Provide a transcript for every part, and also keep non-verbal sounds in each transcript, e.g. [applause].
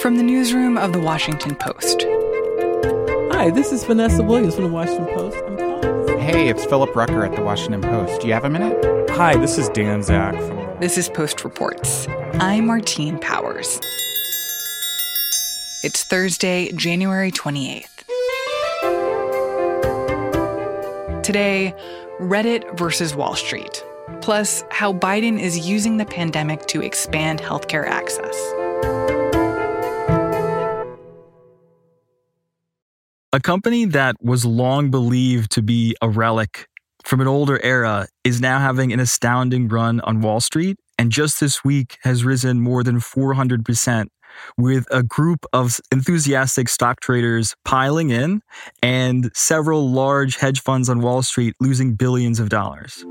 From the newsroom of the Washington Post. Hi, this is Vanessa Williams from the Washington Post. Hey, it's Philip Rucker at the Washington Post. Do you have a minute? Hi, this is Dan Zak from. This is Post Reports. I'm Martine Powers. It's Thursday, January 28th. Today, Reddit versus Wall Street, plus how Biden is using the pandemic to expand healthcare access. A company that was long believed to be a relic from an older era is now having an astounding run on Wall Street, and just this week has risen more than 400% with a group of enthusiastic stock traders piling in and several large hedge funds on Wall Street losing billions of dollars.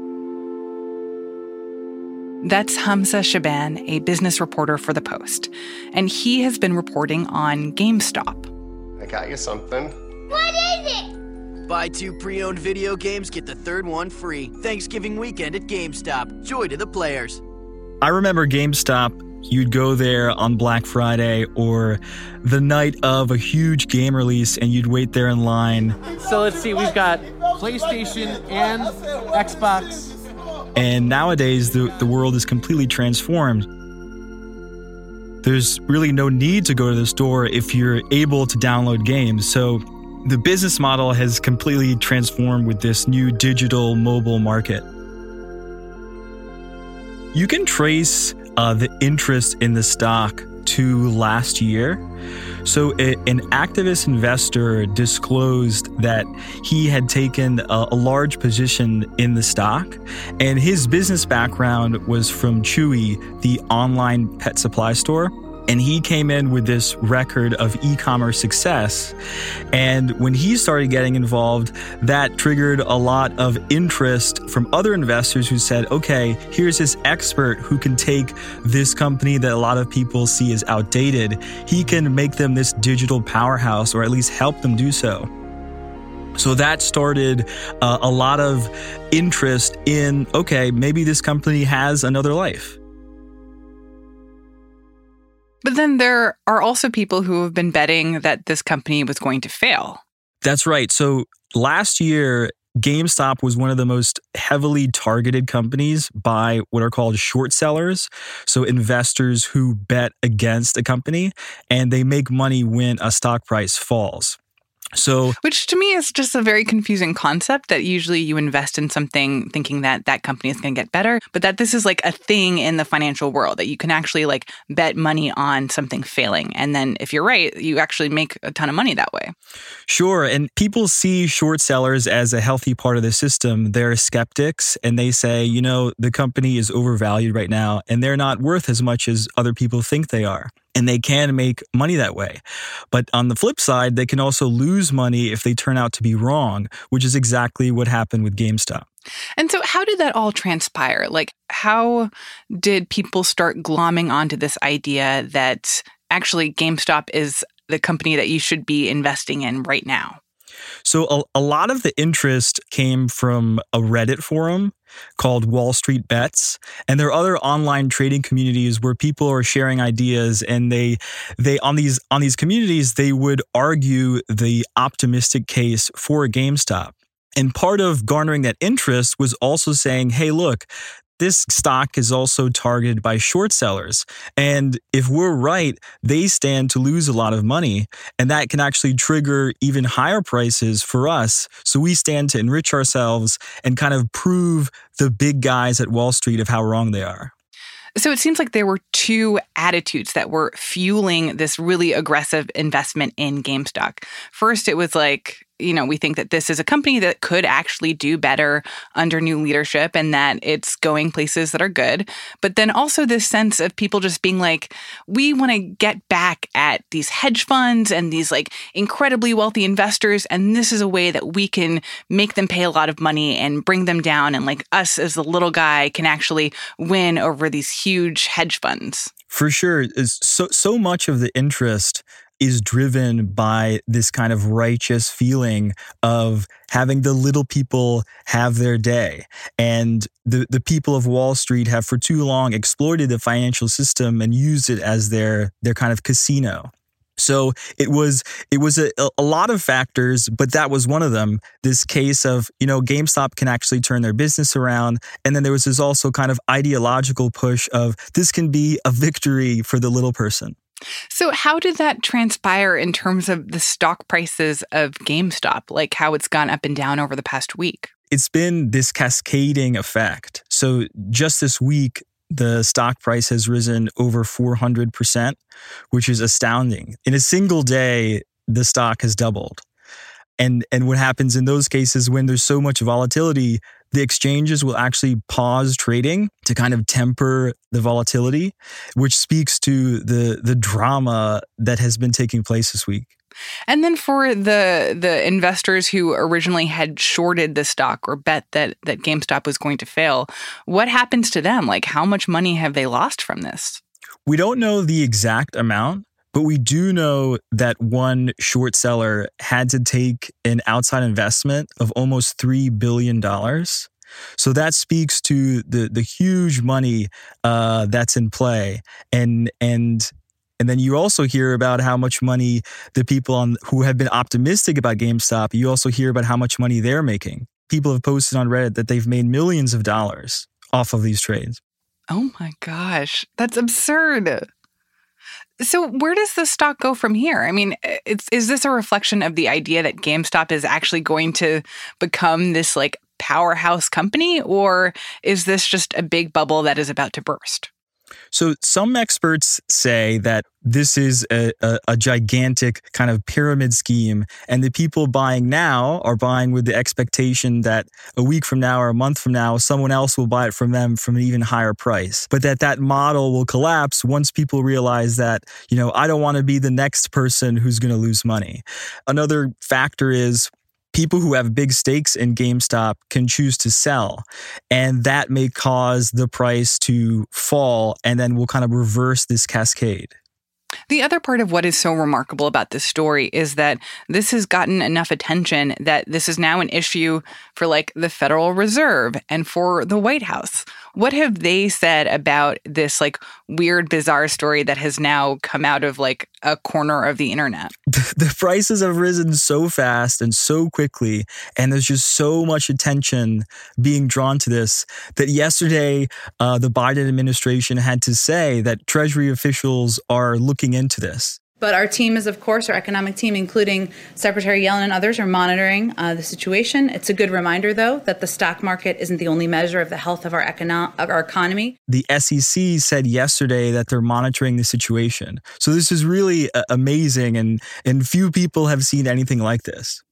That's Hamza Shaban, a business reporter for The Post, and he has been reporting on GameStop. I got you something. What is it? Buy two pre owned video games, get the third one free. Thanksgiving weekend at GameStop. Joy to the players. I remember GameStop you'd go there on Black Friday or the night of a huge game release and you'd wait there in line. So let's see, we've got PlayStation and Xbox. And nowadays, the, the world is completely transformed. There's really no need to go to the store if you're able to download games. So the business model has completely transformed with this new digital mobile market. You can trace uh, the interest in the stock to last year. So, a, an activist investor disclosed that he had taken a, a, large position in the stock, and his business background was from Chewy, the online pet supply store and he came in with this record of e-commerce success. And when he started getting involved that triggered a lot of interest from other investors who said okay here's this expert who can take this company that a lot of people see as outdated. He can make them this digital powerhouse or at least help them do so. So that started uh, a lot of interest in okay, maybe this company has another life. But then there are also people who have been betting that this company was going to fail. That's right. So last year, GameStop was one of the most heavily targeted companies by what are called short sellers. So, investors who bet against a company and they make money when a stock price falls. So, which to me is just a very confusing concept that usually you invest in something thinking that that company is going to get better, but that this is like a thing in the financial world that you can actually like bet money on something failing. And then if you're right, you actually make a ton of money that way. Sure. And people see short sellers as a healthy part of the system. They're skeptics and they say, you know, the company is overvalued right now and they're not worth as much as other people think they are and they can make money that way. But on the flip side, they can also lose money if they turn out to be wrong, which is exactly what happened with GameStop. And so, how did that all transpire? Like, how did people start glomming onto this idea that actually GameStop is the company that you should be investing in right now? So, a, a lot of the interest came from a Reddit forum called Wall Street Bets, and there are other online trading communities where people are sharing ideas, and they they on these on these communities they would argue the optimistic case for GameStop. And part of garnering that interest was also saying, hey, look, this stock is also targeted by short sellers. And if we're right, they stand to lose a lot of money. And that can actually trigger even higher prices for us. So we stand to enrich ourselves and kind of prove the big guys at Wall Street of how wrong they are. So it seems like there were two attitudes that were fueling this really aggressive investment in GameStop. First, it was like, you know, we think that this is a company that could actually do better under new leadership and that it's going places that are good. But then also this sense of people just being like, we want to get back at these hedge funds and these like incredibly wealthy investors. And this is a way that we can make them pay a lot of money and bring them down. And like us as the little guy can actually win over these huge hedge funds. For sure. So, so much of the interest is driven by this kind of righteous feeling of having the little people have their day. And the, the people of Wall Street have for too long exploited the financial system and used it as their, their kind of casino. So it was it was a, a lot of factors, but that was one of them. This case of you know GameStop can actually turn their business around, and then there was this also kind of ideological push of this can be a victory for the little person. So, how did that transpire in terms of the stock prices of GameStop, like how it's gone up and down over the past week? It's been this cascading effect. So, just this week, the stock price has risen over 400%, which is astounding. In a single day, the stock has doubled. And, and what happens in those cases when there's so much volatility, the exchanges will actually pause trading to kind of temper the volatility, which speaks to the, the drama that has been taking place this week. And then for the the investors who originally had shorted the stock or bet that that GameStop was going to fail, what happens to them? Like how much money have they lost from this? We don't know the exact amount, but we do know that one short seller had to take an outside investment of almost $3 billion. So that speaks to the the huge money uh, that's in play, and and and then you also hear about how much money the people on who have been optimistic about GameStop. You also hear about how much money they're making. People have posted on Reddit that they've made millions of dollars off of these trades. Oh my gosh, that's absurd. So where does the stock go from here? I mean, is this a reflection of the idea that GameStop is actually going to become this like powerhouse company or is this just a big bubble that is about to burst? So, some experts say that this is a, a, a, gigantic kind of pyramid scheme, and the people buying now are buying with the expectation that a week from now or a month from now, someone else will buy it from them from an even higher price. But that that model will collapse once people realize that, you know, I don't want to be the next person who's going to lose money. Another factor is people who have big stakes in GameStop can choose to sell. And that may cause the price to fall and then we'll kind of reverse this cascade. The other part of what is so remarkable about this story is that this has gotten enough attention that this is now an issue for like the Federal Reserve and for the White House. What have they said about this like weird, bizarre story that has now come out of like a corner of the internet? [laughs] The prices have risen so fast and so quickly, and there's just so much attention being drawn to this that yesterday uh, the Biden administration had to say that Treasury officials are looking into this. But our team is, of course, our economic team, including Secretary Yellen and others, are monitoring uh, the situation. It's a good reminder, though, that the stock market isn't the only measure of the health of our, econo- of our economy. The SEC said yesterday that they're monitoring the situation. So this is really uh, amazing, and, and few people have seen anything like this.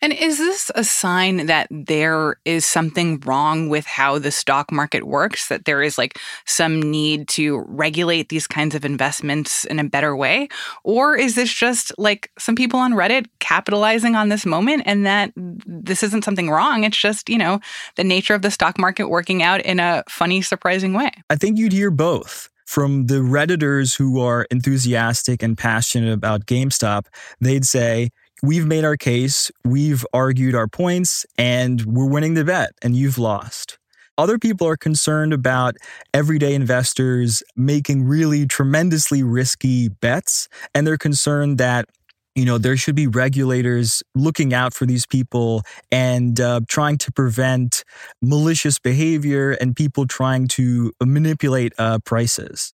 And is this a sign that there is something wrong with how the stock market works? That there is like some need to regulate these kinds of investments in a better way? Or is this just like some people on Reddit capitalizing on this moment and that this isn't something wrong? It's just, you know, the nature of the stock market working out in a funny, surprising way. I think you'd hear both from the Redditors who are enthusiastic and passionate about GameStop, they'd say, we've made our case, we've argued our points, and we're winning the bet, and you've lost. Other people are concerned about everyday investors making really tremendously risky bets, and they're concerned that you know there should be regulators looking out for these people and uh, trying to prevent malicious behavior and people trying to manipulate uh, prices.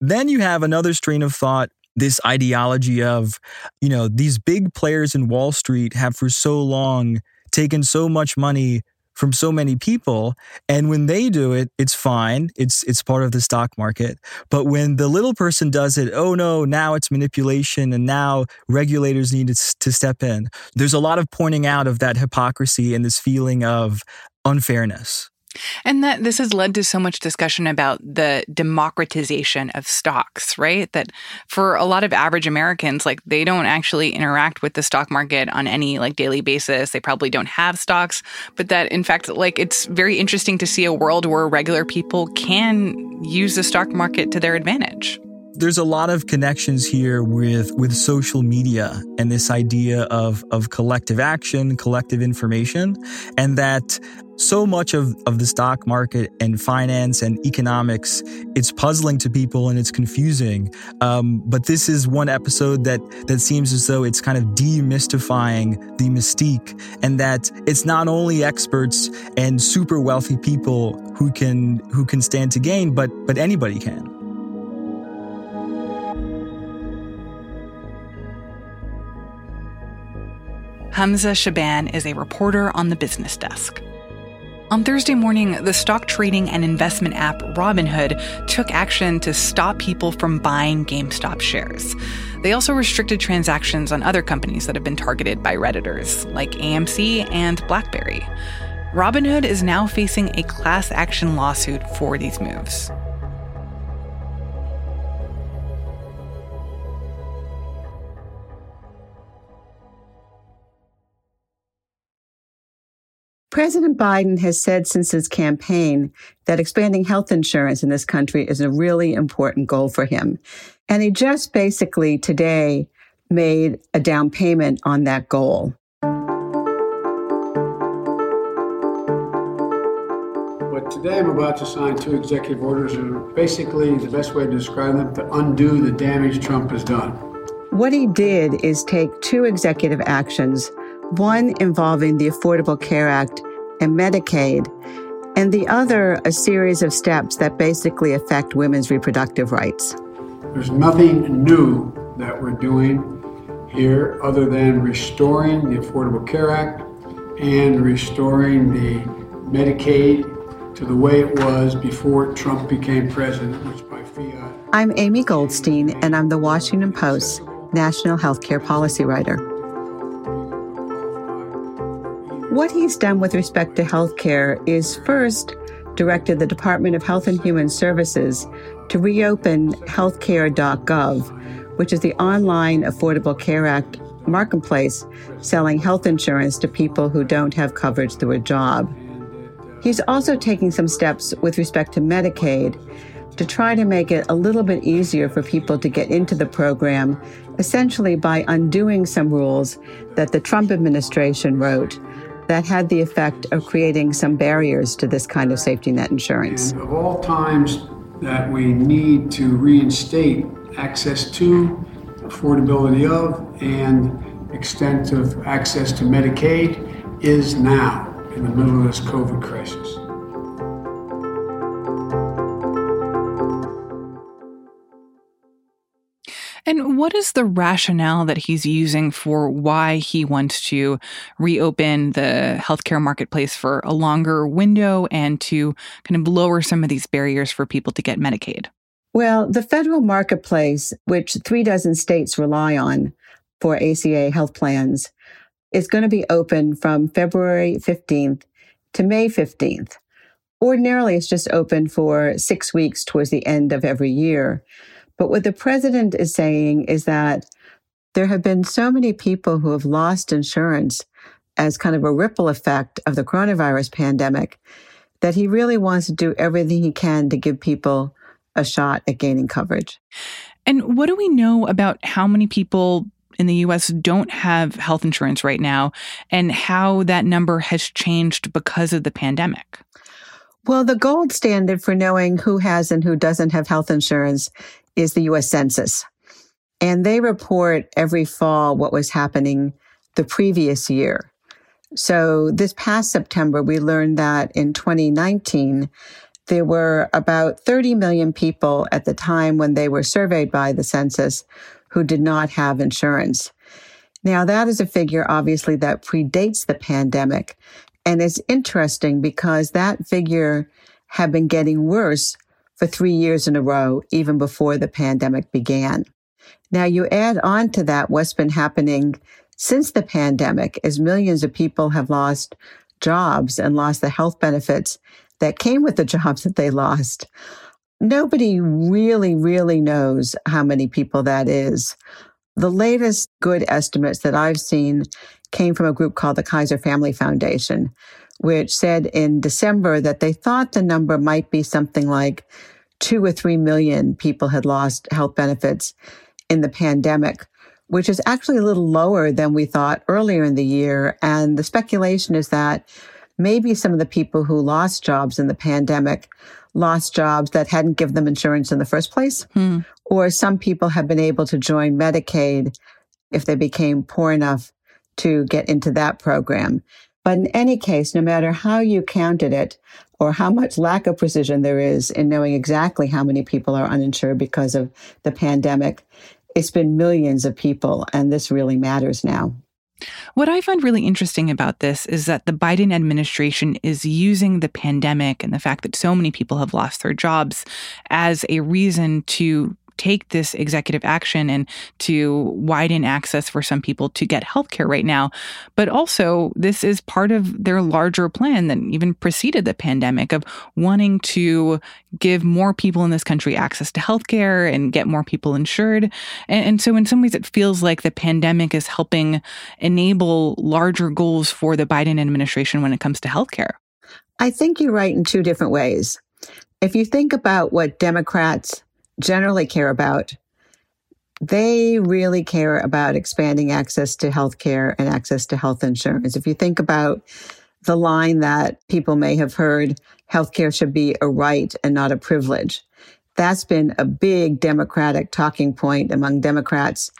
Then you have another strain of thought this ideology of, you know, these big players in Wall Street have for so long taken so much money from so many people and when they do it it's fine. It's it's part of the stock market. But when the little person does it oh no now it's manipulation and now regulators need to, step in. There's a lot of pointing out of that hypocrisy and this feeling of unfairness and that this has led to so much discussion about the democratization of stocks, right? That for a lot of average Americans, like they don't actually interact with the stock market on any like daily basis. They probably don't have stocks, but that in fact, like it's very interesting to see a world where regular people can use the stock market to their advantage there's a lot of connections here with with social media and this idea of of collective action, collective information, and that so much of, of the stock market and finance and economics it's puzzling to people and it's confusing um, but this is one episode that that seems as though it's kind of demystifying the mystique and that it's not only experts and super wealthy people who can who can stand to gain but but anybody can Hamza Shaban is a reporter on the business desk. On Thursday morning, the stock trading and investment app Robinhood took action to stop people from buying GameStop shares. They also restricted transactions on other companies that have been targeted by Redditors, like AMC and BlackBerry. Robinhood is now facing a class action lawsuit for these moves. President Biden has said since his campaign that expanding health insurance in this country is a really important goal for him. And he just basically today made a down payment on that goal. But today I'm about to sign two executive orders that are basically the best way to describe them to undo the damage Trump has done. What he did is take two executive actions one involving the Affordable Care Act and Medicaid, and the other a series of steps that basically affect women's reproductive rights. There's nothing new that we're doing here other than restoring the Affordable Care Act and restoring the Medicaid to the way it was before Trump became president, which by fiat. I'm Amy Goldstein, and I'm the Washington Post's national healthcare policy writer. What he's done with respect to healthcare is first directed the Department of Health and Human Services to reopen healthcare.gov, which is the online Affordable Care Act marketplace selling health insurance to people who don't have coverage through a job. He's also taking some steps with respect to Medicaid to try to make it a little bit easier for people to get into the program, essentially by undoing some rules that the Trump administration wrote that had the effect of creating some barriers to this kind of safety net insurance. And of all times that we need to reinstate access to, affordability of, and extent of access to Medicaid is now in the middle of this COVID crisis. And what is the rationale that he's using for why he wants to reopen the healthcare marketplace for a longer window and to kind of lower some of these barriers for people to get Medicaid? Well, the federal marketplace, which three dozen states rely on for ACA health plans, is going to be open from February 15th to May 15th. Ordinarily, it's just open for six weeks towards the end of every year. But what the president is saying is that there have been so many people who have lost insurance as kind of a ripple effect of the coronavirus pandemic that he really wants to do everything he can to give people a shot at gaining coverage. And what do we know about how many people in the US don't have health insurance right now and how that number has changed because of the pandemic? Well, the gold standard for knowing who has and who doesn't have health insurance is the US Census. And they report every fall what was happening the previous year. So this past September, we learned that in 2019, there were about 30 million people at the time when they were surveyed by the census who did not have insurance. Now, that is a figure, obviously, that predates the pandemic. And it's interesting because that figure had been getting worse for three years in a row, even before the pandemic began. Now you add on to that what's been happening since the pandemic as millions of people have lost jobs and lost the health benefits that came with the [laughs] jobs that they lost. Nobody really, really knows how many people that is. The latest good estimates that I've seen came from a group called the Kaiser Family Foundation, which said in December that they thought the number might be something like two or three million people had lost health benefits in the pandemic, which is actually a little lower than we thought earlier in the year. And the speculation is that maybe some of the people who lost jobs in the pandemic lost jobs that hadn't given them insurance in the first place. Hmm. Or some people have been able to join Medicaid if they became poor enough to get into that program. But in any case, no matter how you counted it or how much lack of precision there is in knowing exactly how many people are uninsured because of the pandemic, it's been millions of people, and this really matters now. What I find really interesting about this is that the Biden administration is using the pandemic and the fact that so many people have lost their jobs as a reason to take this executive action and to widen access for some people to get healthcare right now. But also, this is part of their larger plan that even preceded the pandemic of wanting to give more people in this country access to healthcare and get more people insured. And, and so, in some ways, it feels like the pandemic is helping enable larger goals for the Biden administration when it comes to healthcare. I think you're right in two different ways. If you think about what Democrats generally care about, they really care about expanding access to health care and access to health insurance. If you think about the line that people may have heard, healthcare should be a right and not a privilege. That's been a big Democratic talking point among Democrats,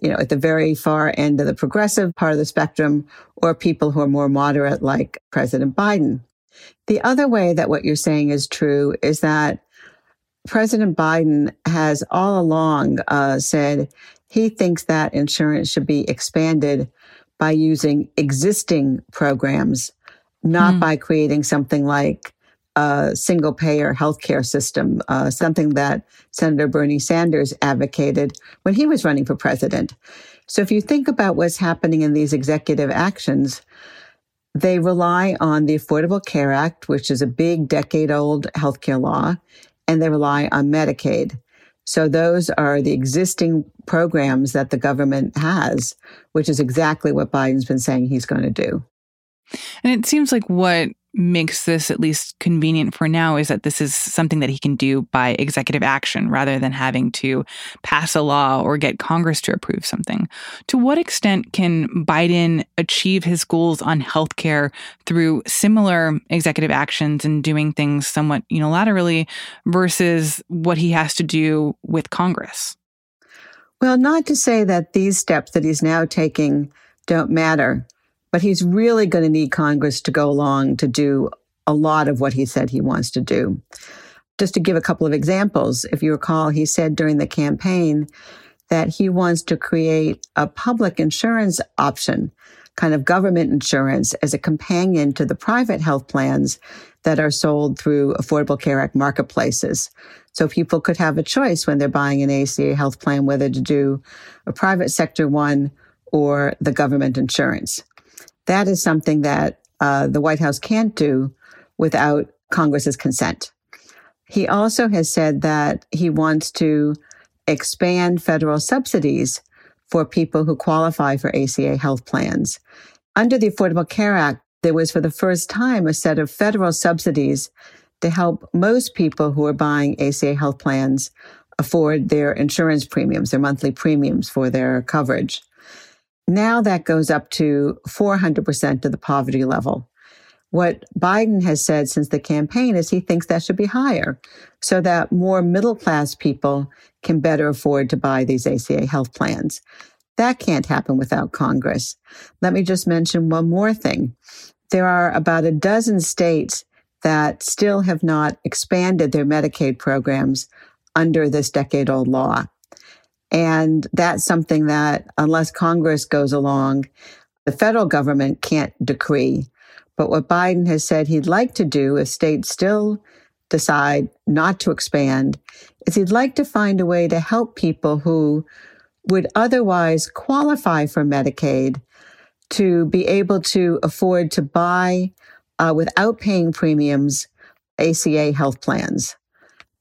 you know, at the very far end of the progressive part of the spectrum or people who are more moderate like President Biden. The other way that what you're saying is true is that President Biden has all along uh, said he thinks that insurance should be expanded by using existing programs, not mm. by creating something like a single payer healthcare system, uh, something that Senator Bernie Sanders advocated when he was running for president. So if you think about what's happening in these executive actions, they rely on the Affordable Care Act, which is a big decade old healthcare law and they rely on Medicaid. So those are the existing programs that the government has, which is exactly what Biden's been saying he's going to do. And it seems like what makes this at least convenient for now is that this is something that he can do by executive action rather than having to pass a law or get Congress to approve something. To what extent can Biden achieve his goals on healthcare through similar executive actions and doing things somewhat unilaterally versus what he has to do with Congress? Well, not to say that these steps that he's now taking don't matter but he's really going to need Congress to go along to do a lot of what he said he wants to do. Just to give a couple of examples, if you recall, he said during the campaign that he wants to create a public insurance option, kind of government insurance as a companion to the private health plans that are sold through Affordable Care Act marketplaces. So people could have a choice when they're buying an ACA health plan, whether to do a private sector one or the government insurance. That is something that uh, the White House can't do without Congress's consent. He also has said that he wants to expand federal subsidies for people who qualify for ACA health plans. Under the Affordable Care Act, there was for the first time a set of federal subsidies to help most people who are buying ACA health plans afford their insurance premiums, their monthly premiums for their coverage. Now that goes up to 400% of the poverty level. What Biden has said since the campaign is he thinks that should be higher so that more middle class people can better afford to buy these ACA health plans. That can't happen without Congress. Let me just mention one more thing. There are about a dozen states that still have not expanded their Medicaid programs under this decade old law. And that's something that, unless Congress goes along, the federal government can't decree. But what Biden has said he'd like to do if states still decide not to expand is he'd like to find a way to help people who would otherwise qualify for Medicaid to be able to afford to buy uh, without paying premiums ACA health plans.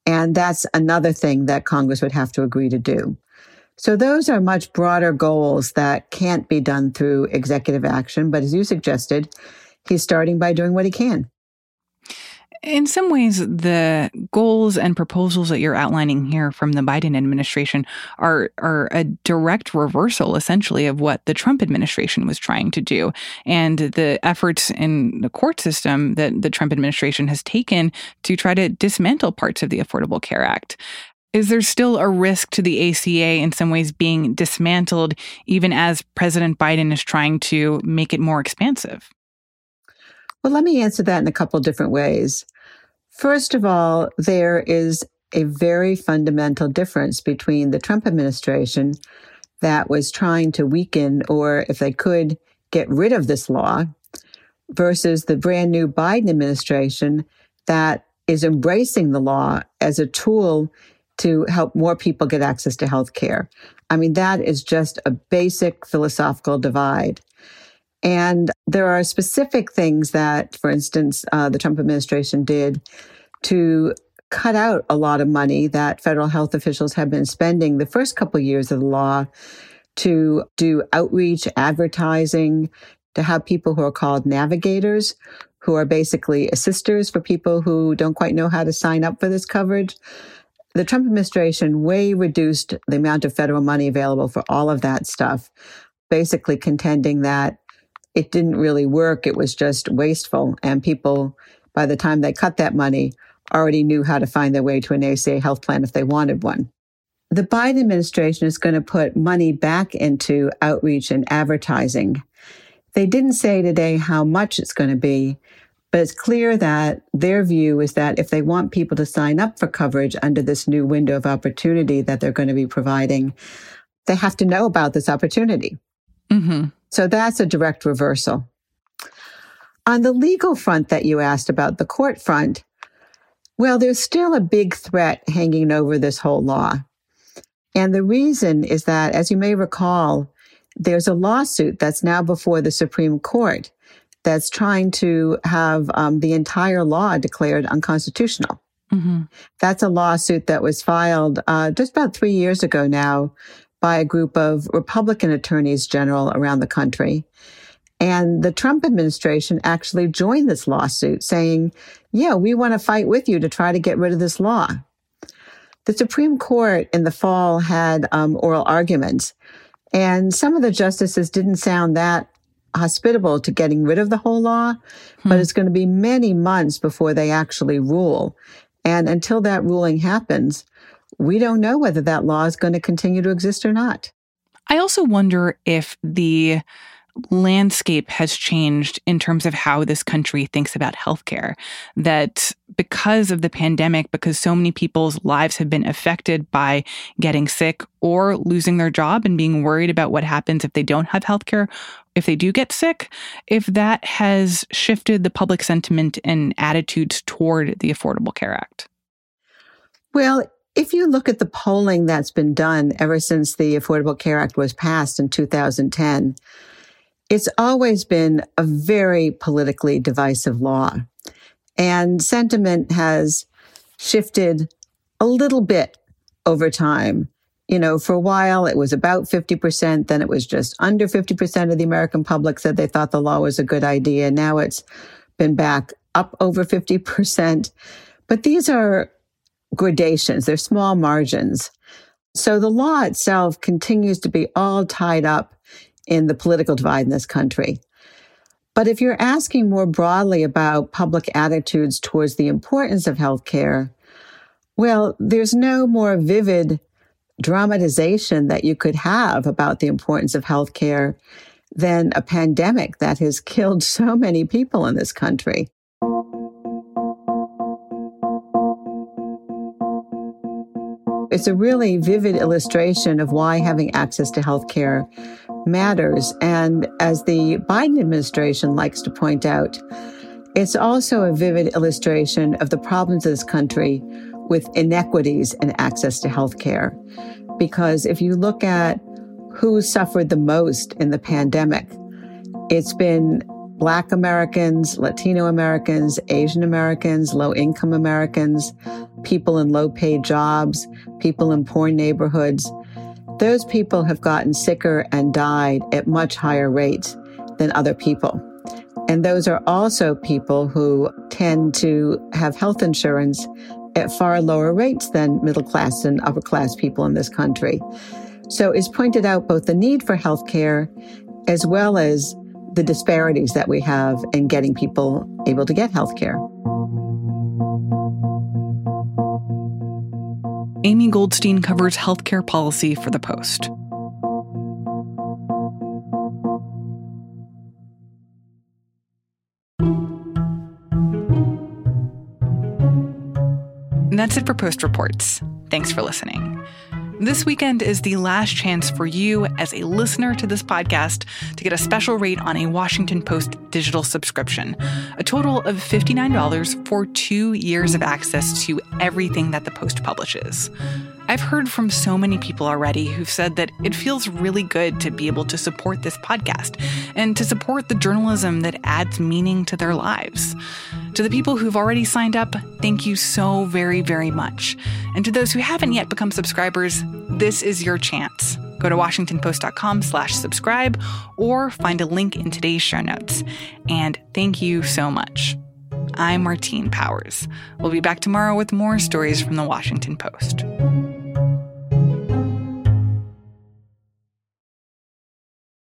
And that's another thing that Congress would have to agree to do. So those are much broader goals that can't be done through executive action. But as you suggested, he's starting by doing what he can. In some ways, the goals and proposals that you're outlining here from the Biden administration are, are a direct reversal, essentially, of what the Trump administration was trying to do. And the efforts in the court system that the Trump administration has taken to try to dismantle parts of the Affordable Care Act. Is there still a risk to the ACA in some ways being dismantled, even as President Biden is trying to make it more expansive? Well, let me answer that in a couple different ways. First of all, there is a very fundamental difference between the Trump administration that was trying to weaken or, if they could, get rid of this law versus the brand new Biden administration that is embracing the law as a tool to help more people get access to health care. I mean, that is just a basic philosophical divide. And there are specific things that, for instance, uh, the Trump administration did to cut out a lot of money that federal health officials have been spending the first couple years of the law to do outreach, advertising, to have people who are called navigators, who are basically assisters for people who don't quite know how to sign up for this coverage. The Trump administration way reduced the amount of federal money available for all of that stuff, basically contending that it didn't really work. It was just wasteful. And people, by the time they cut that money, already knew how to find their way to an ACA health plan if they wanted one. The Biden administration is going to put money back into outreach and advertising. They didn't say today how much it's going to be, but it's clear that their view is that if they want people to sign up for coverage under this new window of opportunity that they're going to be providing, they have to know about this opportunity. Mm-hmm. So that's a direct reversal. On the legal front that you asked about, the court front, well, there's still a big threat hanging over this whole law. And the reason is that, as you may recall, there's a lawsuit that's now before the Supreme Court that's trying to have um, the entire law declared unconstitutional. Mm-hmm. That's a lawsuit that was filed uh, just about three years ago now by a group of Republican attorneys general around the country. And the Trump administration actually joined this lawsuit saying, yeah, we want to fight with you to try to get rid of this law. The Supreme Court in the fall had um, oral arguments, and some of the justices didn't sound that hospitable to getting rid of the whole law, hmm. but it's going to be many months before they actually rule. And until that ruling happens, we don't know whether that law is going to continue to exist or not. I also wonder if the landscape has changed in terms of how this country thinks about healthcare. That because of the pandemic, because so many people's lives have been affected by getting sick or losing their job and being worried about what happens if they don't have healthcare, if they do get sick, if that has shifted the public sentiment and attitudes toward the Affordable Care Act. Well, if you look at the polling that's been done ever since the Affordable Care Act was passed in 2010, it's always been a very politically divisive law. And sentiment has shifted a little bit over time. You know, for a while it was about 50%, then it was just under 50% of the American public said they thought the law was a good idea. Now it's been back up over 50%. But these are gradations, they're small margins. So the law itself continues to be all tied up in the political divide in this country. But if you're asking more broadly about public attitudes towards the importance of healthcare, well, there's no more vivid dramatization that you could have about the importance of healthcare than a pandemic that has killed so many people in this country. It's a really vivid illustration of why having access to health care matters. And as the Biden administration likes to point out, it's also a vivid illustration of the problems of this country with inequities in access to health care. Because if you look at who suffered the most in the pandemic, it's been Black Americans, Latino Americans, Asian Americans, low income Americans, people in low paid jobs, people in poor neighborhoods. Those people have gotten sicker and died at much higher rates than other people. And those are also people who tend to have health insurance at far lower rates than middle class and upper class people in this country. So it's pointed out both the need for health care as well as the disparities that we have in getting people able to get health care. Amy Goldstein covers healthcare policy for The Post. That's it for Post Reports. Thanks for listening. This weekend is the last chance for you, as a listener to this podcast, to get a special rate on a Washington Post digital subscription. A total of $59 for two years of access to everything that the Post publishes. I've heard from so many people already who've said that it feels really good to be able to support this podcast and to support the journalism that adds meaning to their lives. To the people who've already signed up, thank you so very, very much. And to those who haven't yet become subscribers, this is your chance. Go to washingtonpost.com slash subscribe or find a link in today's show notes. And thank you so much. I'm Martine Powers. We'll be back tomorrow with more stories from the Washington Post.